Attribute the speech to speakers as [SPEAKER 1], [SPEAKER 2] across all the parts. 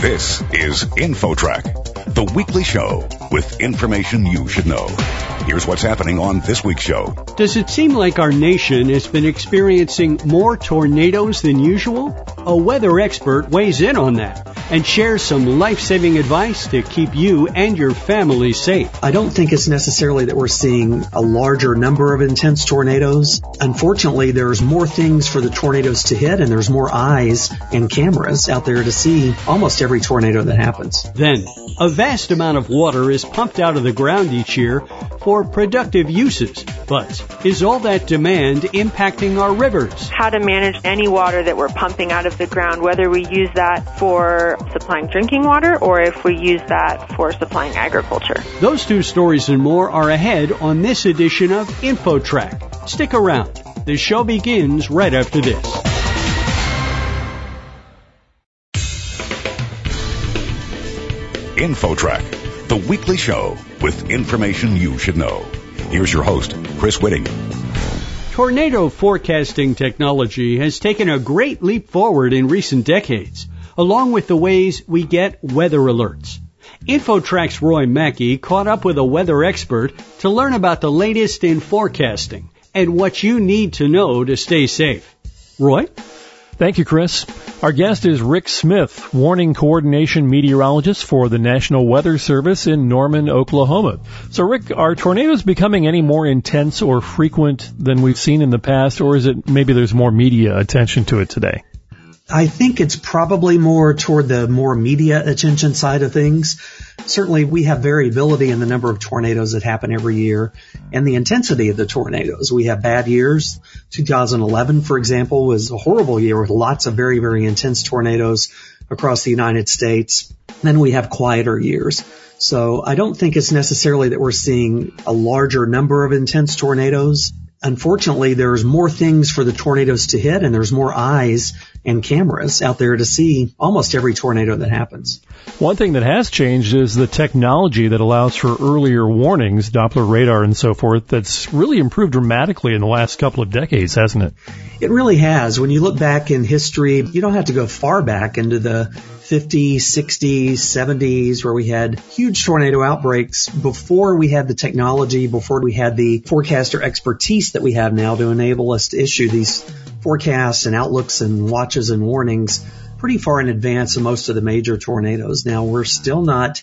[SPEAKER 1] This is InfoTrack, the weekly show with information you should know. Here's what's happening on this week's show.
[SPEAKER 2] Does it seem like our nation has been experiencing more tornadoes than usual? A weather expert weighs in on that and shares some life-saving advice to keep you and your family safe.
[SPEAKER 3] I don't think it's necessarily that we're seeing a larger number of intense tornadoes. Unfortunately, there's more things for the tornadoes to hit and there's more eyes and cameras out there to see almost every tornado that happens.
[SPEAKER 2] Then, a vast amount of water is pumped out of the ground each year for productive uses. But is all that demand impacting our rivers?
[SPEAKER 4] How to manage any water that we're pumping out of the ground, whether we use that for supplying drinking water or if we use that for supplying agriculture.
[SPEAKER 2] Those two stories and more are ahead on this edition of InfoTrack. Stick around. The show begins right after this.
[SPEAKER 1] InfoTrack, the weekly show with information you should know. Here's your host, Chris Whitting.
[SPEAKER 2] Tornado forecasting technology has taken a great leap forward in recent decades, along with the ways we get weather alerts. InfoTrack's Roy Mackey caught up with a weather expert to learn about the latest in forecasting and what you need to know to stay safe. Roy?
[SPEAKER 5] Thank you, Chris. Our guest is Rick Smith, warning coordination meteorologist for the National Weather Service in Norman, Oklahoma. So, Rick, are tornadoes becoming any more intense or frequent than we've seen in the past, or is it maybe there's more media attention to it today?
[SPEAKER 3] I think it's probably more toward the more media attention side of things. Certainly we have variability in the number of tornadoes that happen every year and the intensity of the tornadoes. We have bad years. 2011, for example, was a horrible year with lots of very, very intense tornadoes across the United States. Then we have quieter years. So I don't think it's necessarily that we're seeing a larger number of intense tornadoes unfortunately, there's more things for the tornadoes to hit and there's more eyes and cameras out there to see almost every tornado that happens.
[SPEAKER 5] One thing that has changed is the technology that allows for earlier warnings, Doppler radar and so forth, that's really improved dramatically in the last couple of decades, hasn't it?
[SPEAKER 3] It really has. When you look back in history, you don't have to go far back into the 50s, 60s, 70s, where we had huge tornado outbreaks before we had the technology, before we had the forecaster expertise that we have now to enable us to issue these forecasts and outlooks and watches and warnings pretty far in advance of most of the major tornadoes. Now we're still not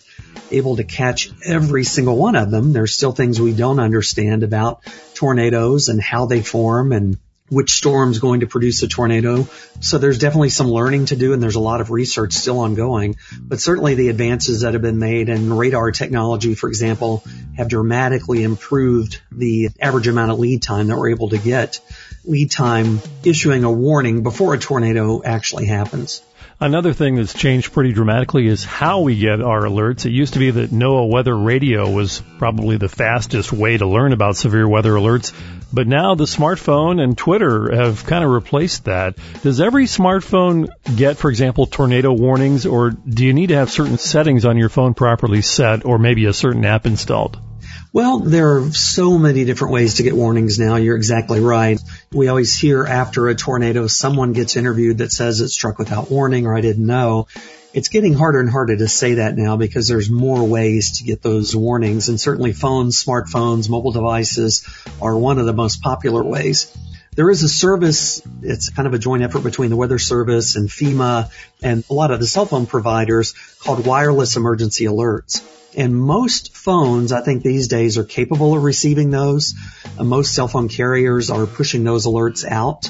[SPEAKER 3] able to catch every single one of them. There's still things we don't understand about tornadoes and how they form and which storm's going to produce a tornado. So there's definitely some learning to do and there's a lot of research still ongoing. But certainly the advances that have been made in radar technology, for example, have dramatically improved the average amount of lead time that we're able to get. Lead time issuing a warning before a tornado actually happens.
[SPEAKER 5] Another thing that's changed pretty dramatically is how we get our alerts. It used to be that NOAA weather radio was probably the fastest way to learn about severe weather alerts, but now the smartphone and Twitter have kind of replaced that. Does every smartphone get, for example, tornado warnings, or do you need to have certain settings on your phone properly set, or maybe a certain app installed?
[SPEAKER 3] Well, there are so many different ways to get warnings now. You're exactly right. We always hear after a tornado, someone gets interviewed that says it struck without warning or I didn't know. It's getting harder and harder to say that now because there's more ways to get those warnings and certainly phones, smartphones, mobile devices are one of the most popular ways. There is a service, it's kind of a joint effort between the Weather Service and FEMA and a lot of the cell phone providers called wireless emergency alerts. And most phones, I think these days are capable of receiving those. Uh, most cell phone carriers are pushing those alerts out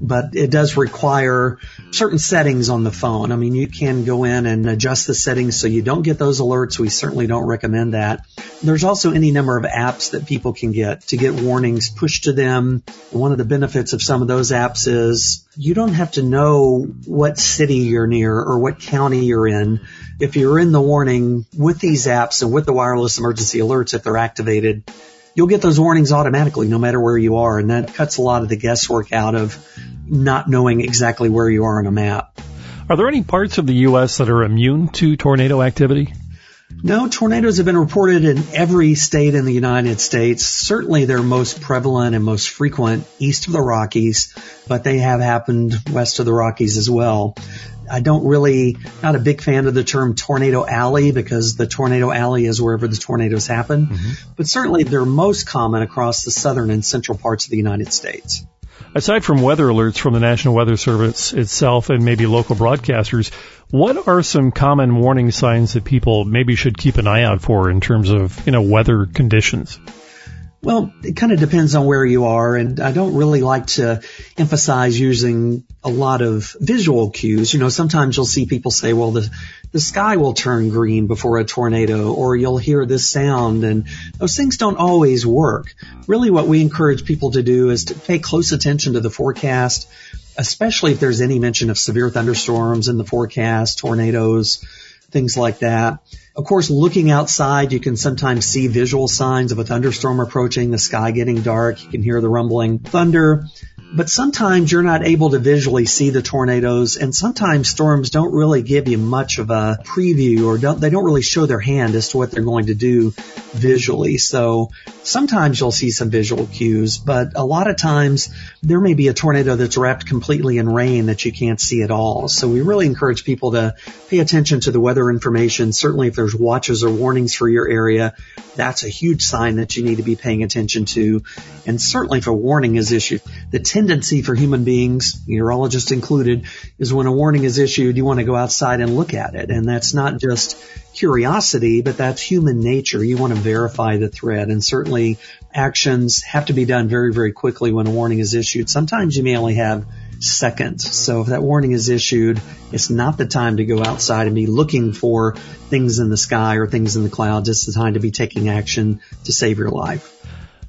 [SPEAKER 3] but it does require certain settings on the phone. I mean, you can go in and adjust the settings so you don't get those alerts. We certainly don't recommend that. There's also any number of apps that people can get to get warnings pushed to them. One of the benefits of some of those apps is you don't have to know what city you're near or what county you're in. If you're in the warning with these apps and with the wireless emergency alerts, if they're activated, you'll get those warnings automatically no matter where you are. And that cuts a lot of the guesswork out of not knowing exactly where you are on a map.
[SPEAKER 5] Are there any parts of the U.S. that are immune to tornado activity?
[SPEAKER 3] No, tornadoes have been reported in every state in the United States. Certainly they're most prevalent and most frequent east of the Rockies, but they have happened west of the Rockies as well. I don't really, not a big fan of the term tornado alley because the tornado alley is wherever the tornadoes happen. Mm-hmm. But certainly they're most common across the southern and central parts of the United States.
[SPEAKER 5] Aside from weather alerts from the National Weather Service itself and maybe local broadcasters, what are some common warning signs that people maybe should keep an eye out for in terms of, you know, weather conditions?
[SPEAKER 3] Well, it kind of depends on where you are, and I don't really like to emphasize using a lot of visual cues. You know, sometimes you'll see people say, well, the, the sky will turn green before a tornado, or you'll hear this sound, and those things don't always work. Really what we encourage people to do is to pay close attention to the forecast, especially if there's any mention of severe thunderstorms in the forecast, tornadoes, things like that. Of course, looking outside, you can sometimes see visual signs of a thunderstorm approaching, the sky getting dark. You can hear the rumbling thunder. But sometimes you're not able to visually see the tornadoes and sometimes storms don't really give you much of a preview or don't, they don't really show their hand as to what they're going to do visually. So sometimes you'll see some visual cues, but a lot of times there may be a tornado that's wrapped completely in rain that you can't see at all. So we really encourage people to pay attention to the weather information. Certainly if there's watches or warnings for your area, that's a huge sign that you need to be paying attention to. And certainly if a warning is issued, the tendency for human beings, meteorologists included, is when a warning is issued, you want to go outside and look at it. And that's not just curiosity, but that's human nature. You want to verify the threat and certainly actions have to be done very, very quickly when a warning is issued. Sometimes you may only have seconds. So if that warning is issued, it's not the time to go outside and be looking for things in the sky or things in the clouds. It's the time to be taking action to save your life.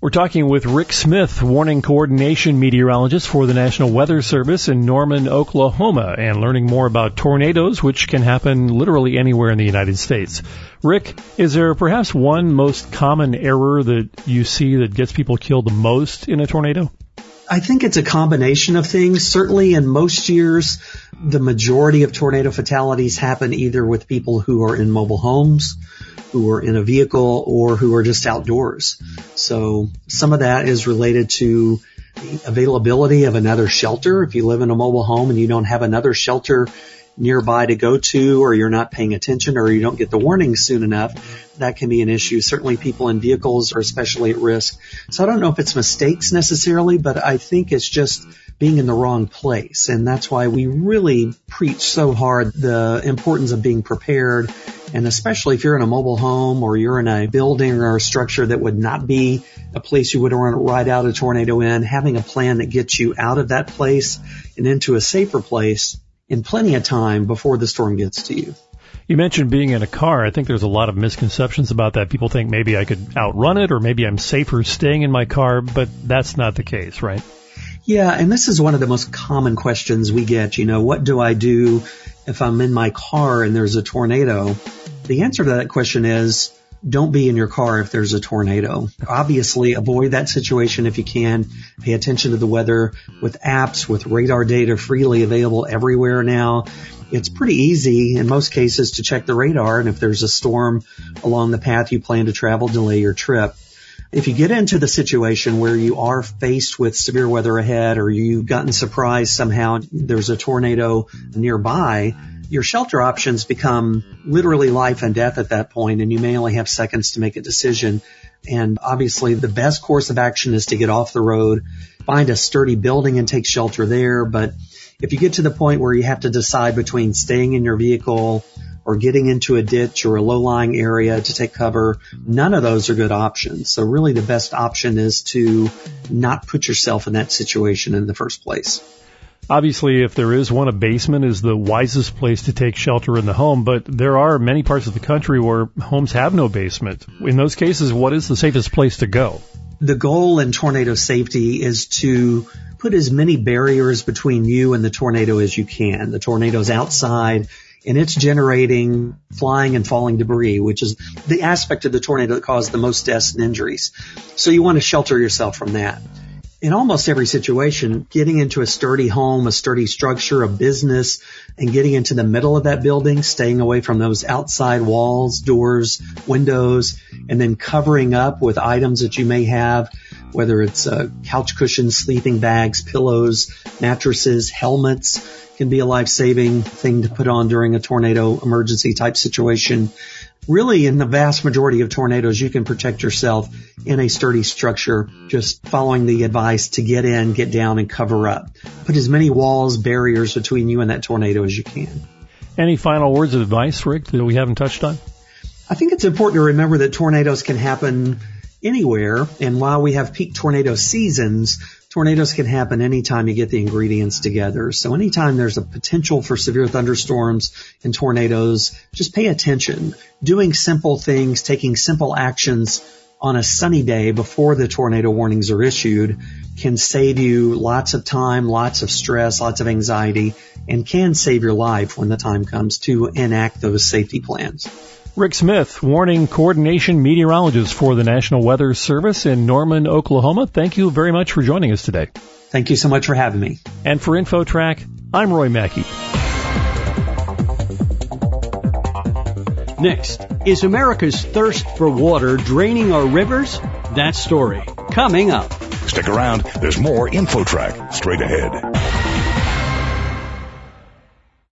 [SPEAKER 5] We're talking with Rick Smith, warning coordination meteorologist for the National Weather Service in Norman, Oklahoma, and learning more about tornadoes, which can happen literally anywhere in the United States. Rick, is there perhaps one most common error that you see that gets people killed the most in a tornado?
[SPEAKER 3] I think it's a combination of things. Certainly in most years, the majority of tornado fatalities happen either with people who are in mobile homes, who are in a vehicle, or who are just outdoors. So some of that is related to the availability of another shelter. If you live in a mobile home and you don't have another shelter nearby to go to or you're not paying attention or you don't get the warning soon enough, that can be an issue. Certainly people in vehicles are especially at risk. So I don't know if it's mistakes necessarily, but I think it's just being in the wrong place. And that's why we really preach so hard the importance of being prepared. And especially if you're in a mobile home or you're in a building or a structure that would not be a place you would want to ride out a tornado in, having a plan that gets you out of that place and into a safer place in plenty of time before the storm gets to you.
[SPEAKER 5] You mentioned being in a car. I think there's a lot of misconceptions about that. People think maybe I could outrun it or maybe I'm safer staying in my car, but that's not the case, right?
[SPEAKER 3] Yeah, and this is one of the most common questions we get. You know, what do I do if I'm in my car and there's a tornado? The answer to that question is don't be in your car if there's a tornado. Obviously, avoid that situation if you can. Pay attention to the weather with apps, with radar data freely available everywhere now. It's pretty easy in most cases to check the radar, and if there's a storm along the path you plan to travel, delay your trip. If you get into the situation where you are faced with severe weather ahead or you've gotten surprised somehow there's a tornado nearby, your shelter options become literally life and death at that point, and you may only have seconds to make a decision. And obviously the best course of action is to get off the road, find a sturdy building and take shelter there. But if you get to the point where you have to decide between staying in your vehicle or getting into a ditch or a low-lying area to take cover, none of those are good options. So really the best option is to not put yourself in that situation in the first place.
[SPEAKER 5] Obviously, if there is one, a basement is the wisest place to take shelter in the home, but there are many parts of the country where homes have no basement. In those cases, what is the safest place to go?
[SPEAKER 3] The goal in tornado safety is to put as many barriers between you and the tornado as you can. The tornado's outside and it's generating flying and falling debris, which is the aspect of the tornado that caused the most deaths and injuries. So you want to shelter yourself from that in almost every situation, getting into a sturdy home, a sturdy structure, a business, and getting into the middle of that building, staying away from those outside walls, doors, windows, and then covering up with items that you may have, whether it's uh, couch cushions, sleeping bags, pillows, mattresses, helmets, can be a life-saving thing to put on during a tornado emergency type situation. Really, in the vast majority of tornadoes, you can protect yourself in a sturdy structure, just following the advice to get in, get down, and cover up. Put as many walls, barriers between you and that tornado as you can.
[SPEAKER 5] Any final words of advice, Rick, that we haven't touched on?
[SPEAKER 3] I think it's important to remember that tornadoes can happen anywhere. And while we have peak tornado seasons, tornadoes can happen anytime you get the ingredients together. So anytime there's a potential for severe thunderstorms and tornadoes, just pay attention. Doing simple things, taking simple actions on a sunny day before the tornado warnings are issued can save you lots of time, lots of stress, lots of anxiety, and can save your life when the time comes to enact those safety plans.
[SPEAKER 5] Rick Smith, warning coordination meteorologist for the National Weather Service in Norman, Oklahoma. Thank you very much for joining us today.
[SPEAKER 3] Thank you so much for having me.
[SPEAKER 5] And for InfoTrack, I'm Roy Mackey.
[SPEAKER 2] Next, is America's thirst for water draining our rivers? That story coming up.
[SPEAKER 1] Stick around. There's more InfoTrack straight ahead.